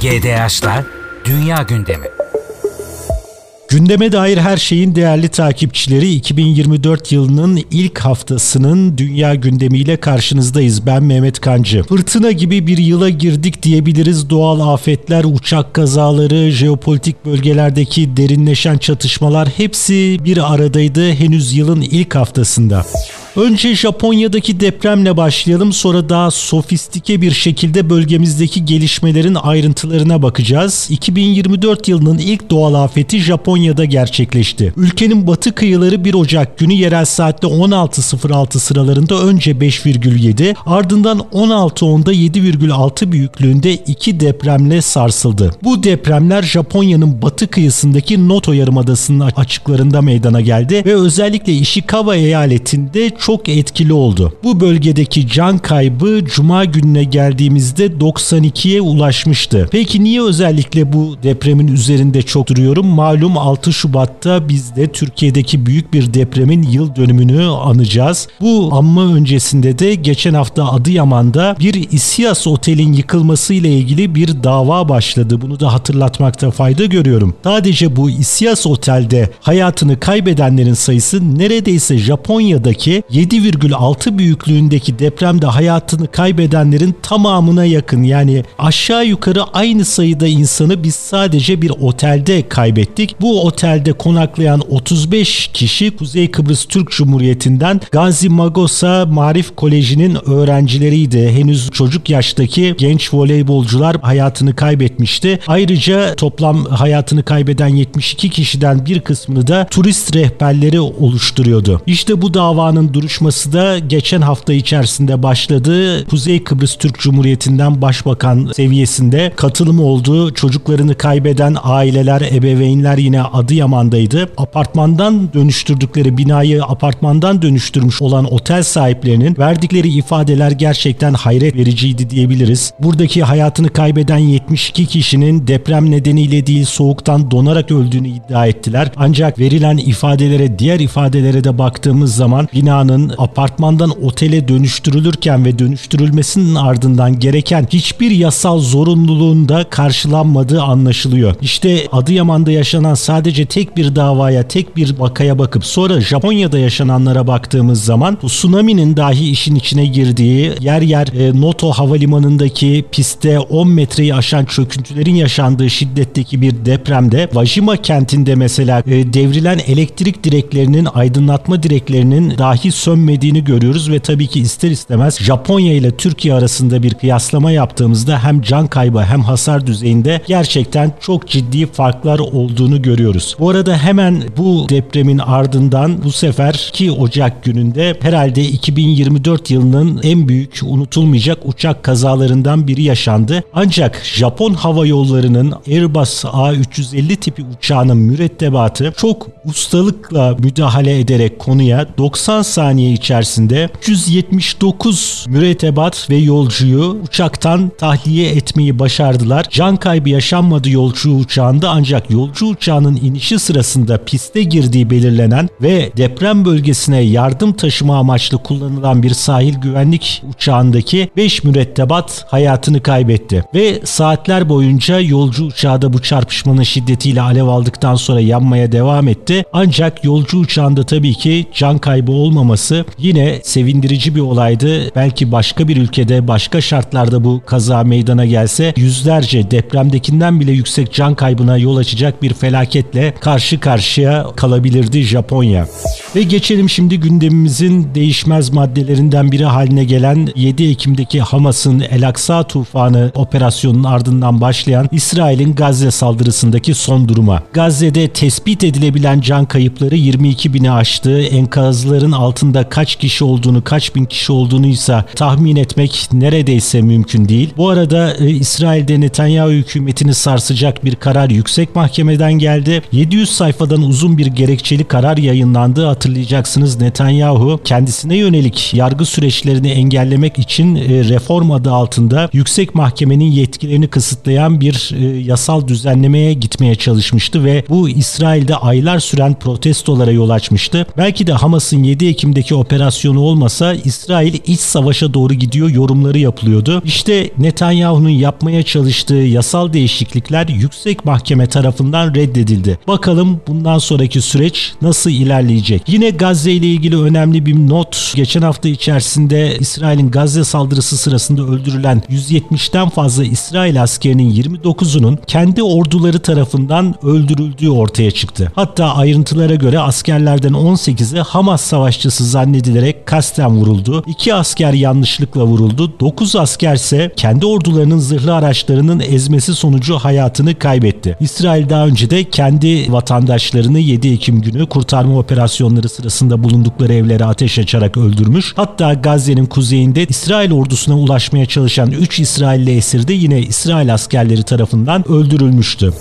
GDH'la Dünya Gündemi. Gündeme dair her şeyin değerli takipçileri 2024 yılının ilk haftasının dünya gündemiyle karşınızdayız. Ben Mehmet Kancı. Fırtına gibi bir yıla girdik diyebiliriz. Doğal afetler, uçak kazaları, jeopolitik bölgelerdeki derinleşen çatışmalar hepsi bir aradaydı henüz yılın ilk haftasında. Önce Japonya'daki depremle başlayalım sonra daha sofistike bir şekilde bölgemizdeki gelişmelerin ayrıntılarına bakacağız. 2024 yılının ilk doğal afeti Japonya'da gerçekleşti. Ülkenin batı kıyıları 1 Ocak günü yerel saatte 16.06 sıralarında önce 5,7 ardından 16.10'da 7,6 büyüklüğünde iki depremle sarsıldı. Bu depremler Japonya'nın batı kıyısındaki Noto Yarımadası'nın açıklarında meydana geldi ve özellikle Ishikawa eyaletinde çok etkili oldu. Bu bölgedeki can kaybı cuma gününe geldiğimizde 92'ye ulaşmıştı. Peki niye özellikle bu depremin üzerinde çok duruyorum? Malum 6 Şubat'ta biz de Türkiye'deki büyük bir depremin yıl dönümünü anacağız. Bu anma öncesinde de geçen hafta Adıyaman'da bir İSİAS otelin yıkılması ile ilgili bir dava başladı. Bunu da hatırlatmakta fayda görüyorum. Sadece bu İSİAS otelde hayatını kaybedenlerin sayısı neredeyse Japonya'daki 7,6 büyüklüğündeki depremde hayatını kaybedenlerin tamamına yakın yani aşağı yukarı aynı sayıda insanı biz sadece bir otelde kaybettik. Bu otelde konaklayan 35 kişi Kuzey Kıbrıs Türk Cumhuriyeti'nden Gazi Magosa Marif Koleji'nin öğrencileriydi. Henüz çocuk yaştaki genç voleybolcular hayatını kaybetmişti. Ayrıca toplam hayatını kaybeden 72 kişiden bir kısmını da turist rehberleri oluşturuyordu. İşte bu davanın duruşması da geçen hafta içerisinde başladı. Kuzey Kıbrıs Türk Cumhuriyeti'nden başbakan seviyesinde katılım oldu. Çocuklarını kaybeden aileler, ebeveynler yine Adıyaman'daydı. Apartmandan dönüştürdükleri binayı apartmandan dönüştürmüş olan otel sahiplerinin verdikleri ifadeler gerçekten hayret vericiydi diyebiliriz. Buradaki hayatını kaybeden 72 kişinin deprem nedeniyle değil soğuktan donarak öldüğünü iddia ettiler. Ancak verilen ifadelere, diğer ifadelere de baktığımız zaman binanın binanın apartmandan otele dönüştürülürken ve dönüştürülmesinin ardından gereken hiçbir yasal zorunluluğun da karşılanmadığı anlaşılıyor. İşte Adıyaman'da yaşanan sadece tek bir davaya, tek bir vakaya bakıp sonra Japonya'da yaşananlara baktığımız zaman tsunami'nin dahi işin içine girdiği yer yer e, Noto havalimanındaki pistte 10 metreyi aşan çöküntülerin yaşandığı şiddetteki bir depremde Wajima kentinde mesela e, devrilen elektrik direklerinin aydınlatma direklerinin dahi sönmediğini görüyoruz ve tabii ki ister istemez Japonya ile Türkiye arasında bir kıyaslama yaptığımızda hem can kaybı hem hasar düzeyinde gerçekten çok ciddi farklar olduğunu görüyoruz. Bu arada hemen bu depremin ardından bu sefer 2 Ocak gününde herhalde 2024 yılının en büyük unutulmayacak uçak kazalarından biri yaşandı. Ancak Japon Hava Yolları'nın Airbus A350 tipi uçağının mürettebatı çok ustalıkla müdahale ederek konuya 90 saniye saniye içerisinde 179 mürettebat ve yolcuyu uçaktan tahliye etmeyi başardılar. Can kaybı yaşanmadı yolcu uçağında ancak yolcu uçağının inişi sırasında piste girdiği belirlenen ve deprem bölgesine yardım taşıma amaçlı kullanılan bir sahil güvenlik uçağındaki 5 mürettebat hayatını kaybetti. Ve saatler boyunca yolcu uçağı da bu çarpışmanın şiddetiyle alev aldıktan sonra yanmaya devam etti. Ancak yolcu uçağında tabii ki can kaybı olmaması olması yine sevindirici bir olaydı. Belki başka bir ülkede başka şartlarda bu kaza meydana gelse yüzlerce depremdekinden bile yüksek can kaybına yol açacak bir felaketle karşı karşıya kalabilirdi Japonya. Ve geçelim şimdi gündemimizin değişmez maddelerinden biri haline gelen 7 Ekim'deki Hamas'ın El Aksa tufanı operasyonunun ardından başlayan İsrail'in Gazze saldırısındaki son duruma. Gazze'de tespit edilebilen can kayıpları 22 bini aştı. Enkazların altında altında kaç kişi olduğunu, kaç bin kişi olduğunu ise tahmin etmek neredeyse mümkün değil. Bu arada e, İsrail'de Netanyahu hükümetini sarsacak bir karar yüksek mahkemeden geldi. 700 sayfadan uzun bir gerekçeli karar yayınlandı. Hatırlayacaksınız Netanyahu kendisine yönelik yargı süreçlerini engellemek için e, reform adı altında yüksek mahkemenin yetkilerini kısıtlayan bir e, yasal düzenlemeye gitmeye çalışmıştı ve bu İsrail'de aylar süren protestolara yol açmıştı. Belki de Hamas'ın 7 Ekim'de Gazze'deki operasyonu olmasa İsrail iç savaşa doğru gidiyor yorumları yapılıyordu. İşte Netanyahu'nun yapmaya çalıştığı yasal değişiklikler yüksek mahkeme tarafından reddedildi. Bakalım bundan sonraki süreç nasıl ilerleyecek? Yine Gazze ile ilgili önemli bir not. Geçen hafta içerisinde İsrail'in Gazze saldırısı sırasında öldürülen 170'ten fazla İsrail askerinin 29'unun kendi orduları tarafından öldürüldüğü ortaya çıktı. Hatta ayrıntılara göre askerlerden 18'i Hamas savaşçısı zannedilerek kasten vuruldu. 2 asker yanlışlıkla vuruldu. 9 asker ise kendi ordularının zırhlı araçlarının ezmesi sonucu hayatını kaybetti. İsrail daha önce de kendi vatandaşlarını 7 Ekim günü kurtarma operasyonları sırasında bulundukları evlere ateş açarak öldürmüş. Hatta Gazze'nin kuzeyinde İsrail ordusuna ulaşmaya çalışan 3 İsrailli esir de yine İsrail askerleri tarafından öldürülmüştü.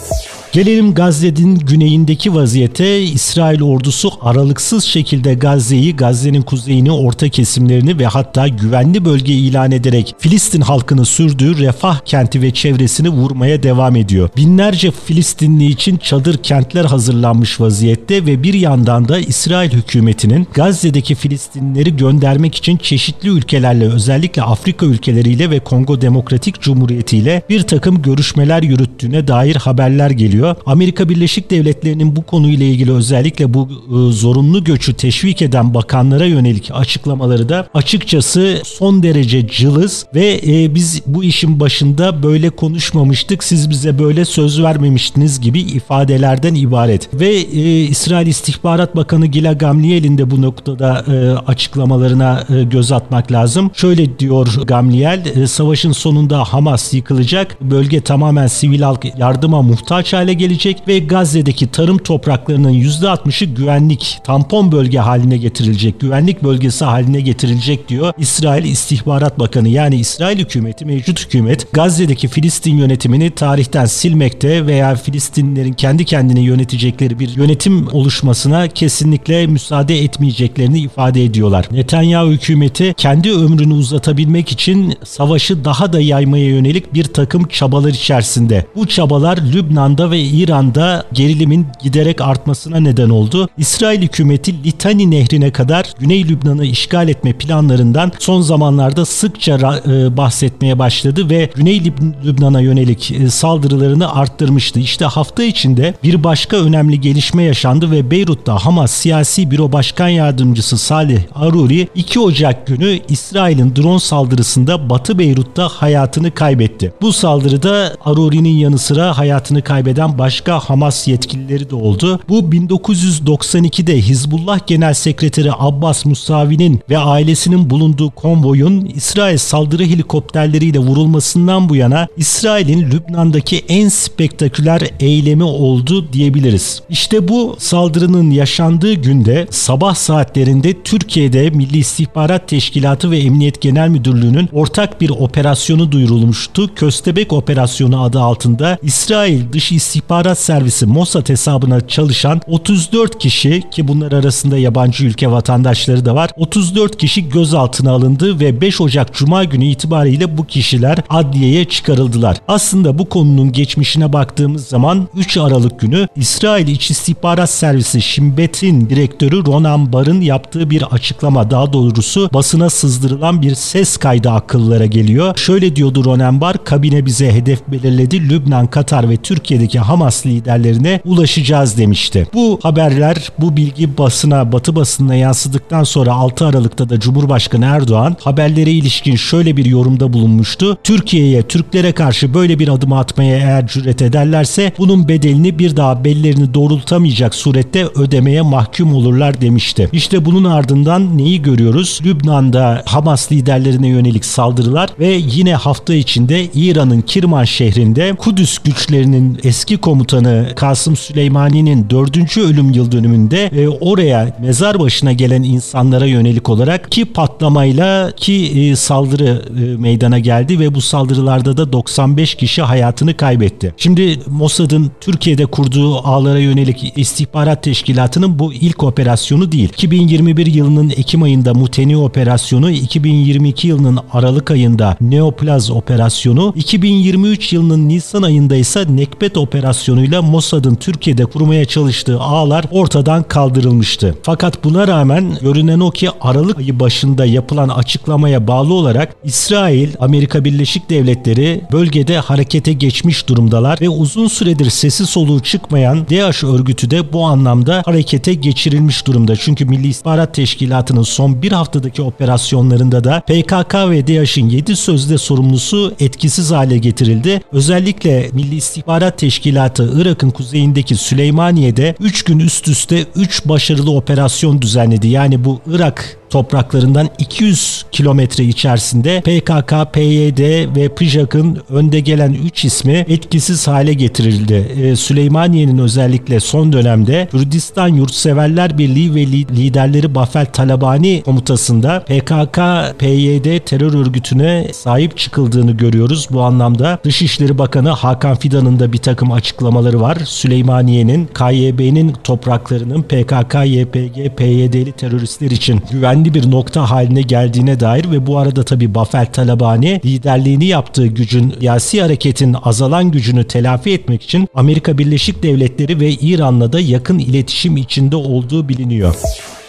Gelelim Gazze'nin güneyindeki vaziyete. İsrail ordusu aralıksız şekilde Gazze'yi, Gazze'nin kuzeyini, orta kesimlerini ve hatta güvenli bölge ilan ederek Filistin halkını sürdüğü Refah kenti ve çevresini vurmaya devam ediyor. Binlerce Filistinli için çadır kentler hazırlanmış vaziyette ve bir yandan da İsrail hükümetinin Gazze'deki Filistinlileri göndermek için çeşitli ülkelerle özellikle Afrika ülkeleriyle ve Kongo Demokratik Cumhuriyeti ile bir takım görüşmeler yürüttüğüne dair haberler geliyor geliyor. Amerika Birleşik Devletleri'nin bu konuyla ilgili özellikle bu e, zorunlu göçü teşvik eden bakanlara yönelik açıklamaları da açıkçası son derece cılız ve e, biz bu işin başında böyle konuşmamıştık, siz bize böyle söz vermemiştiniz gibi ifadelerden ibaret. Ve e, İsrail İstihbarat Bakanı Gila Gamliel'in de bu noktada açıklamalarına göz atmak lazım. Şöyle diyor Gamliel, savaşın sonunda Hamas yıkılacak, bölge tamamen sivil halk yardıma muhtaç hale hale gelecek ve Gazze'deki tarım topraklarının %60'ı güvenlik, tampon bölge haline getirilecek, güvenlik bölgesi haline getirilecek diyor İsrail İstihbarat Bakanı. Yani İsrail hükümeti, mevcut hükümet Gazze'deki Filistin yönetimini tarihten silmekte veya Filistinlilerin kendi kendini yönetecekleri bir yönetim oluşmasına kesinlikle müsaade etmeyeceklerini ifade ediyorlar. Netanyahu hükümeti kendi ömrünü uzatabilmek için savaşı daha da yaymaya yönelik bir takım çabalar içerisinde. Bu çabalar Lübnan'da ve İran'da gerilimin giderek artmasına neden oldu. İsrail hükümeti Litani Nehri'ne kadar Güney Lübnan'ı işgal etme planlarından son zamanlarda sıkça e, bahsetmeye başladı ve Güney Lübnan'a yönelik e, saldırılarını arttırmıştı. İşte hafta içinde bir başka önemli gelişme yaşandı ve Beyrut'ta Hamas Siyasi Büro Başkan Yardımcısı Salih Aruri 2 Ocak günü İsrail'in drone saldırısında Batı Beyrut'ta hayatını kaybetti. Bu saldırıda Aruri'nin yanı sıra hayatını kaybeden eden başka Hamas yetkilileri de oldu. Bu 1992'de Hizbullah Genel Sekreteri Abbas Musavi'nin ve ailesinin bulunduğu konvoyun İsrail saldırı helikopterleriyle vurulmasından bu yana İsrail'in Lübnan'daki en spektaküler eylemi oldu diyebiliriz. İşte bu saldırının yaşandığı günde sabah saatlerinde Türkiye'de Milli İstihbarat Teşkilatı ve Emniyet Genel Müdürlüğü'nün ortak bir operasyonu duyurulmuştu. Köstebek Operasyonu adı altında İsrail Dış İstihbarat İstihbarat Servisi Mossad hesabına çalışan 34 kişi ki bunlar arasında yabancı ülke vatandaşları da var. 34 kişi gözaltına alındı ve 5 Ocak Cuma günü itibariyle bu kişiler adliyeye çıkarıldılar. Aslında bu konunun geçmişine baktığımız zaman 3 Aralık günü İsrail İç İstihbarat Servisi Şimbet'in direktörü Ronan Bar'ın yaptığı bir açıklama daha doğrusu basına sızdırılan bir ses kaydı akıllara geliyor. Şöyle diyordu Ronan Bar, kabine bize hedef belirledi. Lübnan, Katar ve Türkiye'deki Hamas liderlerine ulaşacağız demişti. Bu haberler, bu bilgi basına, batı basınına yansıdıktan sonra 6 Aralık'ta da Cumhurbaşkanı Erdoğan haberlere ilişkin şöyle bir yorumda bulunmuştu. Türkiye'ye, Türklere karşı böyle bir adım atmaya eğer cüret ederlerse bunun bedelini bir daha bellerini doğrultamayacak surette ödemeye mahkum olurlar demişti. İşte bunun ardından neyi görüyoruz? Lübnan'da Hamas liderlerine yönelik saldırılar ve yine hafta içinde İran'ın Kirman şehrinde Kudüs güçlerinin eski komutanı Kasım Süleymani'nin dördüncü ölüm yıl dönümünde e, oraya mezar başına gelen insanlara yönelik olarak ki patlamayla ki e, saldırı e, meydana geldi ve bu saldırılarda da 95 kişi hayatını kaybetti. Şimdi Mossad'ın Türkiye'de kurduğu ağlara yönelik istihbarat teşkilatının bu ilk operasyonu değil. 2021 yılının Ekim ayında Muteni operasyonu, 2022 yılının Aralık ayında Neoplaz operasyonu, 2023 yılının Nisan ayında ise Nekbet operasyonu operasyonuyla Mossad'ın Türkiye'de kurmaya çalıştığı ağlar ortadan kaldırılmıştı. Fakat buna rağmen görünen o ki Aralık ayı başında yapılan açıklamaya bağlı olarak İsrail, Amerika Birleşik Devletleri bölgede harekete geçmiş durumdalar ve uzun süredir sesi soluğu çıkmayan DAEŞ örgütü de bu anlamda harekete geçirilmiş durumda. Çünkü Milli İstihbarat Teşkilatı'nın son bir haftadaki operasyonlarında da PKK ve DAEŞ'in 7 sözde sorumlusu etkisiz hale getirildi. Özellikle Milli İstihbarat Teşkilatı Irak'ın kuzeyindeki Süleymaniye'de 3 gün üst üste 3 başarılı operasyon düzenledi. Yani bu Irak topraklarından 200 kilometre içerisinde PKK, PYD ve PJAK'ın önde gelen 3 ismi etkisiz hale getirildi. Ee, Süleymaniye'nin özellikle son dönemde Kürdistan Yurtseverler Birliği ve liderleri Bafel Talabani komutasında PKK, PYD terör örgütüne sahip çıkıldığını görüyoruz. Bu anlamda Dışişleri Bakanı Hakan Fidan'ın da bir takım açıklamaları var. Süleymaniye'nin, KYB'nin topraklarının PKK, YPG, PYD'li teröristler için güven güvenli bir nokta haline geldiğine dair ve bu arada tabi Bafel Talabani liderliğini yaptığı gücün siyasi hareketin azalan gücünü telafi etmek için Amerika Birleşik Devletleri ve İran'la da yakın iletişim içinde olduğu biliniyor.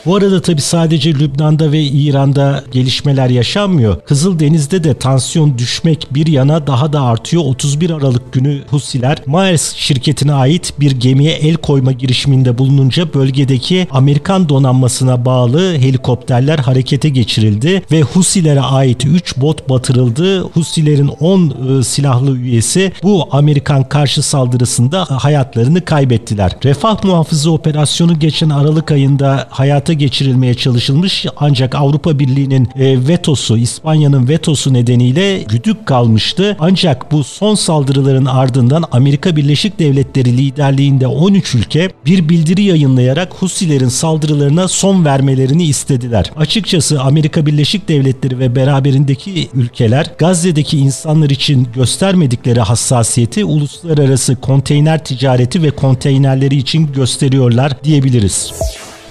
Bu arada tabi sadece Lübnan'da ve İran'da gelişmeler yaşanmıyor. Kızıldeniz'de de tansiyon düşmek bir yana daha da artıyor. 31 Aralık günü Husiler Maersk şirketine ait bir gemiye el koyma girişiminde bulununca bölgedeki Amerikan donanmasına bağlı helikopterler harekete geçirildi ve Husilere ait 3 bot batırıldı. Husilerin 10 e, silahlı üyesi bu Amerikan karşı saldırısında hayatlarını kaybettiler. Refah muhafızı operasyonu geçen Aralık ayında hayata hayata geçirilmeye çalışılmış ancak Avrupa Birliği'nin e, vetosu, İspanya'nın vetosu nedeniyle güdük kalmıştı. Ancak bu son saldırıların ardından Amerika Birleşik Devletleri liderliğinde 13 ülke bir bildiri yayınlayarak Husilerin saldırılarına son vermelerini istediler. Açıkçası Amerika Birleşik Devletleri ve beraberindeki ülkeler Gazze'deki insanlar için göstermedikleri hassasiyeti uluslararası konteyner ticareti ve konteynerleri için gösteriyorlar diyebiliriz.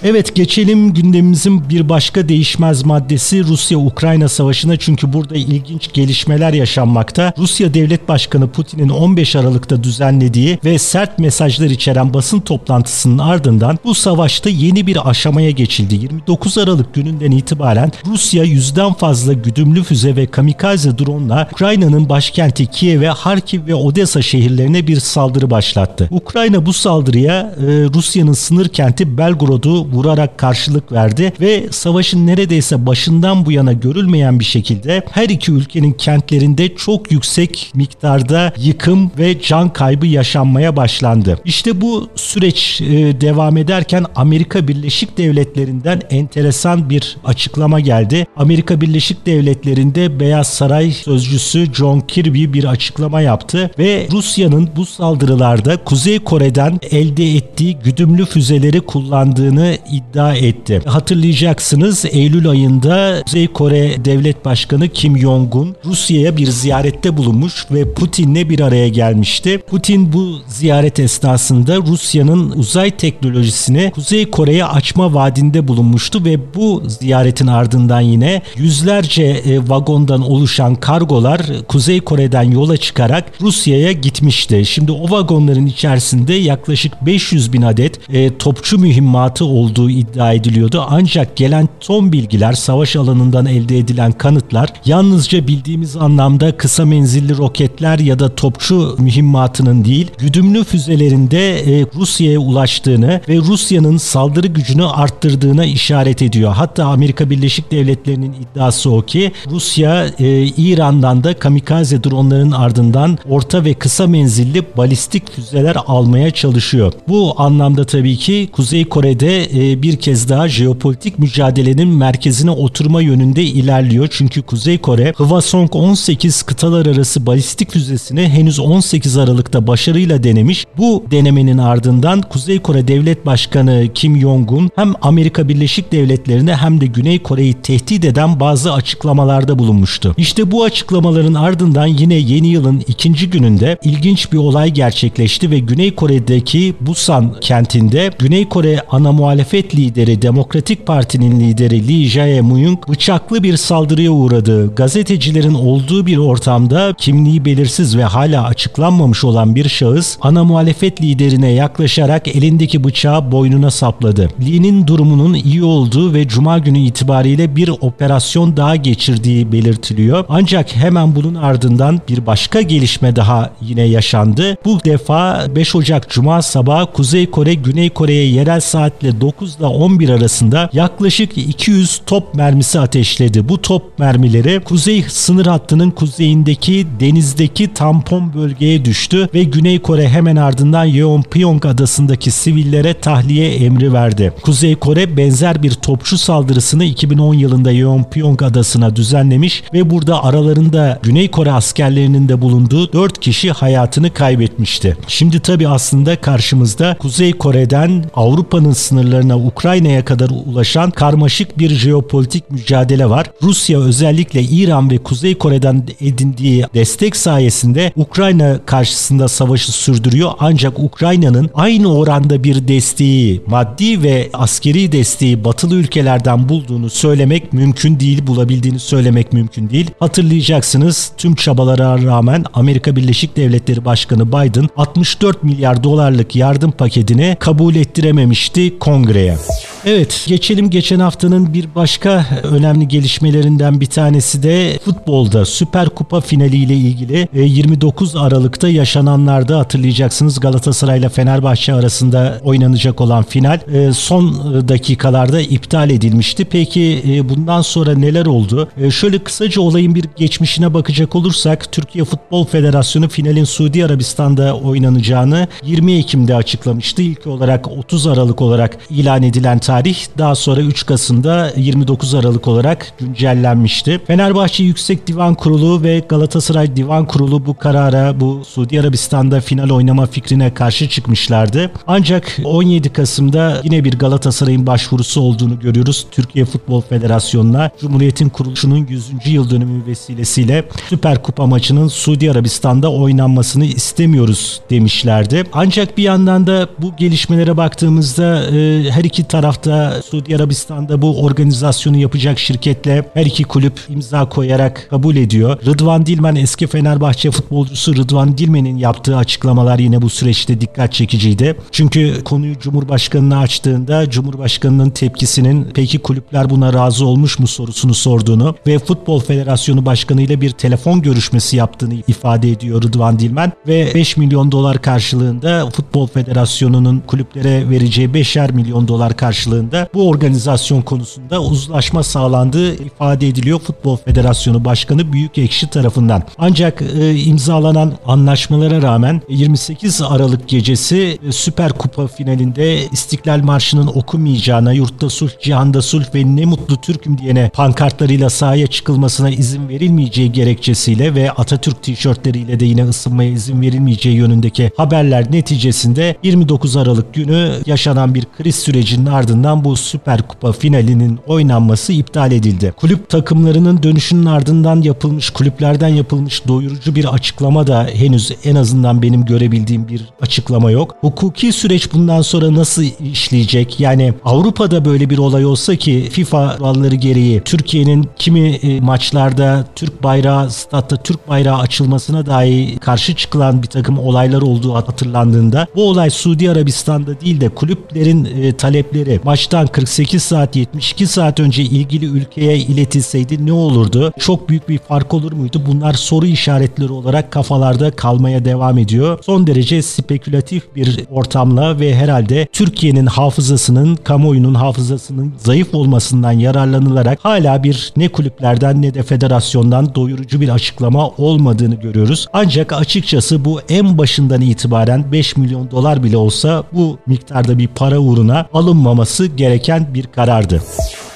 Evet geçelim gündemimizin bir başka değişmez maddesi Rusya-Ukrayna savaşına çünkü burada ilginç gelişmeler yaşanmakta. Rusya Devlet Başkanı Putin'in 15 Aralık'ta düzenlediği ve sert mesajlar içeren basın toplantısının ardından bu savaşta yeni bir aşamaya geçildi. 29 Aralık gününden itibaren Rusya yüzden fazla güdümlü füze ve kamikaze drone'la Ukrayna'nın başkenti Kiev'e, Harkiv ve Odessa şehirlerine bir saldırı başlattı. Ukrayna bu saldırıya e, Rusya'nın sınır kenti Belgorod'u vurarak karşılık verdi ve savaşın neredeyse başından bu yana görülmeyen bir şekilde her iki ülkenin kentlerinde çok yüksek miktarda yıkım ve can kaybı yaşanmaya başlandı. İşte bu süreç e, devam ederken Amerika Birleşik Devletleri'nden enteresan bir açıklama geldi. Amerika Birleşik Devletleri'nde Beyaz Saray sözcüsü John Kirby bir açıklama yaptı ve Rusya'nın bu saldırılarda Kuzey Kore'den elde ettiği güdümlü füzeleri kullandığını iddia etti. Hatırlayacaksınız Eylül ayında Kuzey Kore Devlet Başkanı Kim Jong-un Rusya'ya bir ziyarette bulunmuş ve Putin'le bir araya gelmişti. Putin bu ziyaret esnasında Rusya'nın uzay teknolojisini Kuzey Kore'ye açma vaadinde bulunmuştu ve bu ziyaretin ardından yine yüzlerce e, vagondan oluşan kargolar Kuzey Kore'den yola çıkarak Rusya'ya gitmişti. Şimdi o vagonların içerisinde yaklaşık 500 bin adet e, topçu mühimmatı olduğu olduğu iddia ediliyordu. Ancak gelen son bilgiler, savaş alanından elde edilen kanıtlar yalnızca bildiğimiz anlamda kısa menzilli roketler ya da topçu mühimmatının değil, güdümlü füzelerinde e, Rusya'ya ulaştığını ve Rusya'nın saldırı gücünü arttırdığına işaret ediyor. Hatta Amerika Birleşik Devletleri'nin iddiası o ki Rusya e, İran'dan da kamikaze dronların ardından orta ve kısa menzilli balistik füzeler almaya çalışıyor. Bu anlamda tabii ki Kuzey Kore'de e, bir kez daha jeopolitik mücadelenin merkezine oturma yönünde ilerliyor. Çünkü Kuzey Kore Hwasong 18 kıtalar arası balistik füzesini henüz 18 Aralık'ta başarıyla denemiş. Bu denemenin ardından Kuzey Kore Devlet Başkanı Kim Jong-un hem Amerika Birleşik Devletleri'ne hem de Güney Kore'yi tehdit eden bazı açıklamalarda bulunmuştu. İşte bu açıklamaların ardından yine yeni yılın ikinci gününde ilginç bir olay gerçekleşti ve Güney Kore'deki Busan kentinde Güney Kore ana muhalefet muhalefet lideri Demokratik Parti'nin lideri Lee Jae-myung bıçaklı bir saldırıya uğradı. Gazetecilerin olduğu bir ortamda kimliği belirsiz ve hala açıklanmamış olan bir şahıs ana muhalefet liderine yaklaşarak elindeki bıçağı boynuna sapladı. Lee'nin durumunun iyi olduğu ve cuma günü itibariyle bir operasyon daha geçirdiği belirtiliyor. Ancak hemen bunun ardından bir başka gelişme daha yine yaşandı. Bu defa 5 Ocak Cuma sabahı Kuzey Kore Güney Kore'ye yerel saatle 9 ile 11 arasında yaklaşık 200 top mermisi ateşledi. Bu top mermileri kuzey sınır hattının kuzeyindeki denizdeki tampon bölgeye düştü ve Güney Kore hemen ardından Yeonpyong adasındaki sivillere tahliye emri verdi. Kuzey Kore benzer bir topçu saldırısını 2010 yılında Yeonpyong adasına düzenlemiş ve burada aralarında Güney Kore askerlerinin de bulunduğu 4 kişi hayatını kaybetmişti. Şimdi tabi aslında karşımızda Kuzey Kore'den Avrupa'nın sınırlarına Ukrayna'ya kadar ulaşan karmaşık bir jeopolitik mücadele var. Rusya özellikle İran ve Kuzey Kore'den edindiği destek sayesinde Ukrayna karşısında savaşı sürdürüyor. Ancak Ukrayna'nın aynı oranda bir desteği, maddi ve askeri desteği batılı ülkelerden bulduğunu söylemek mümkün değil, bulabildiğini söylemek mümkün değil. Hatırlayacaksınız tüm çabalara rağmen Amerika Birleşik Devletleri Başkanı Biden 64 milyar dolarlık yardım paketini kabul ettirememişti Hungria. Evet geçelim geçen haftanın bir başka önemli gelişmelerinden bir tanesi de futbolda Süper Kupa finali ile ilgili 29 e, Aralık'ta yaşananlarda hatırlayacaksınız Galatasaray ile Fenerbahçe arasında oynanacak olan final e, son dakikalarda iptal edilmişti. Peki e, bundan sonra neler oldu? Şöyle kısaca olayın bir geçmişine bakacak olursak Türkiye Futbol Federasyonu finalin Suudi Arabistan'da oynanacağını 20 Ekim'de açıklamıştı. İlk olarak 30 Aralık olarak ilan edilen tarih daha sonra 3 Kasım'da 29 Aralık olarak güncellenmişti. Fenerbahçe Yüksek Divan Kurulu ve Galatasaray Divan Kurulu bu karara bu Suudi Arabistan'da final oynama fikrine karşı çıkmışlardı. Ancak 17 Kasım'da yine bir Galatasaray'ın başvurusu olduğunu görüyoruz. Türkiye Futbol Federasyonu'na Cumhuriyet'in kuruluşunun 100. yıl dönümü vesilesiyle Süper Kupa maçının Suudi Arabistan'da oynanmasını istemiyoruz demişlerdi. Ancak bir yandan da bu gelişmelere baktığımızda e, her iki tarafta Suudi Arabistan'da bu organizasyonu yapacak şirketle her iki kulüp imza koyarak kabul ediyor. Rıdvan Dilmen eski Fenerbahçe futbolcusu Rıdvan Dilmen'in yaptığı açıklamalar yine bu süreçte dikkat çekiciydi. Çünkü konuyu Cumhurbaşkanı'na açtığında Cumhurbaşkanı'nın tepkisinin peki kulüpler buna razı olmuş mu sorusunu sorduğunu ve Futbol Federasyonu Başkanı ile bir telefon görüşmesi yaptığını ifade ediyor Rıdvan Dilmen ve 5 milyon dolar karşılığında Futbol Federasyonu'nun kulüplere vereceği 5'er milyon dolar karşılığında bu organizasyon konusunda uzlaşma sağlandığı ifade ediliyor Futbol Federasyonu Başkanı Büyük Ekşi tarafından. Ancak e, imzalanan anlaşmalara rağmen 28 Aralık gecesi e, Süper Kupa finalinde İstiklal Marşı'nın okunmayacağına, yurtta sulh, cihanda sulh ve ne mutlu Türk'üm diyene pankartlarıyla sahaya çıkılmasına izin verilmeyeceği gerekçesiyle ve Atatürk tişörtleriyle de yine ısınmaya izin verilmeyeceği yönündeki haberler neticesinde 29 Aralık günü yaşanan bir kriz sürecinin ardından bu Süper Kupa finalinin oynanması iptal edildi. Kulüp takımlarının dönüşünün ardından yapılmış, kulüplerden yapılmış doyurucu bir açıklama da henüz en azından benim görebildiğim bir açıklama yok. Hukuki süreç bundan sonra nasıl işleyecek? Yani Avrupa'da böyle bir olay olsa ki FIFA kuralları gereği Türkiye'nin kimi e, maçlarda Türk bayrağı, statta Türk bayrağı açılmasına dahi karşı çıkılan bir takım olaylar olduğu hatırlandığında bu olay Suudi Arabistan'da değil de kulüplerin e, talepleri maçtan 48 saat 72 saat önce ilgili ülkeye iletilseydi ne olurdu? Çok büyük bir fark olur muydu? Bunlar soru işaretleri olarak kafalarda kalmaya devam ediyor. Son derece spekülatif bir ortamla ve herhalde Türkiye'nin hafızasının, kamuoyunun hafızasının zayıf olmasından yararlanılarak hala bir ne kulüplerden ne de federasyondan doyurucu bir açıklama olmadığını görüyoruz. Ancak açıkçası bu en başından itibaren 5 milyon dolar bile olsa bu miktarda bir para uğruna alınmaması gereken bir karardı.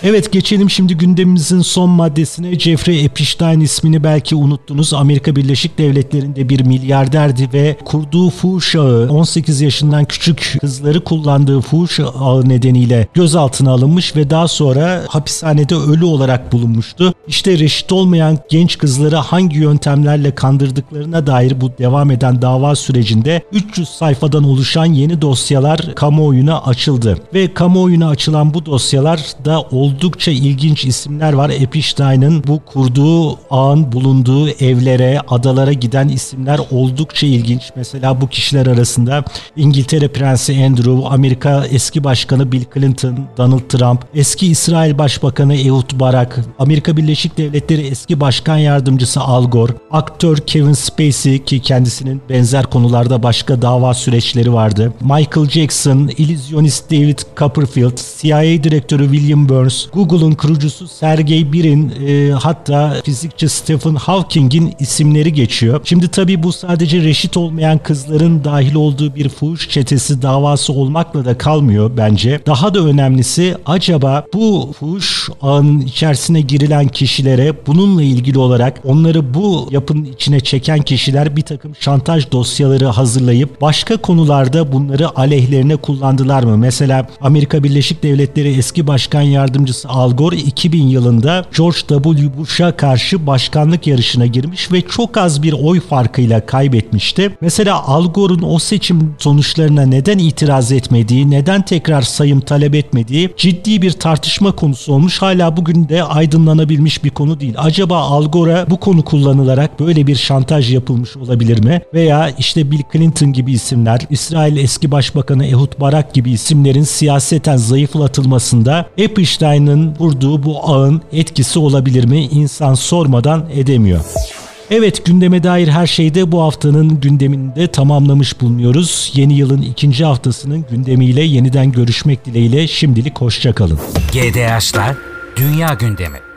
Evet geçelim şimdi gündemimizin son maddesine. Jeffrey Epstein ismini belki unuttunuz. Amerika Birleşik Devletleri'nde bir milyarderdi ve kurduğu fuhuş ağı 18 yaşından küçük kızları kullandığı fuhuş ağı nedeniyle gözaltına alınmış ve daha sonra hapishanede ölü olarak bulunmuştu. İşte reşit olmayan genç kızları hangi yöntemlerle kandırdıklarına dair bu devam eden dava sürecinde 300 sayfadan oluşan yeni dosyalar kamuoyuna açıldı. Ve kamuoyuna açılan bu dosyalar da oldukça ilginç isimler var. Epstein'ın bu kurduğu ağın bulunduğu evlere, adalara giden isimler oldukça ilginç. Mesela bu kişiler arasında İngiltere Prensi Andrew, Amerika eski başkanı Bill Clinton, Donald Trump, eski İsrail Başbakanı Ehud Barak, Amerika Birleşik Devletleri eski başkan yardımcısı Al Gore, aktör Kevin Spacey ki kendisinin benzer konularda başka dava süreçleri vardı. Michael Jackson, illüzyonist David Copperfield, CIA direktörü William Burns, Google'un kurucusu Sergey Brin, e, hatta fizikçi Stephen Hawking'in isimleri geçiyor. Şimdi tabii bu sadece reşit olmayan kızların dahil olduğu bir fuhuş çetesi davası olmakla da kalmıyor bence. Daha da önemlisi acaba bu fuhuş ağının içerisine girilen kişilere bununla ilgili olarak onları bu yapının içine çeken kişiler bir takım şantaj dosyaları hazırlayıp başka konularda bunları aleyhlerine kullandılar mı? Mesela Amerika Birleşik Devletleri eski başkan yardımcısı Al Gore 2000 yılında George W. Bush'a karşı başkanlık yarışına girmiş ve çok az bir oy farkıyla kaybetmişti. Mesela Al Gore'un o seçim sonuçlarına neden itiraz etmediği, neden tekrar sayım talep etmediği ciddi bir tartışma konusu olmuş. Hala bugün de aydınlanabilmiş bir konu değil. Acaba Al Gore'a bu konu kullanılarak böyle bir şantaj yapılmış olabilir mi? Veya işte Bill Clinton gibi isimler, İsrail eski başbakanı Ehud Barak gibi isimlerin siyaseten zayıflatılmasında Epstein'ın vurduğu bu ağın etkisi olabilir mi? İnsan sormadan edemiyor. Evet gündeme dair her şeyde bu haftanın gündeminde tamamlamış bulunuyoruz. Yeni yılın ikinci haftasının gündemiyle yeniden görüşmek dileğiyle şimdilik hoşçakalın. GDH'lar Dünya Gündemi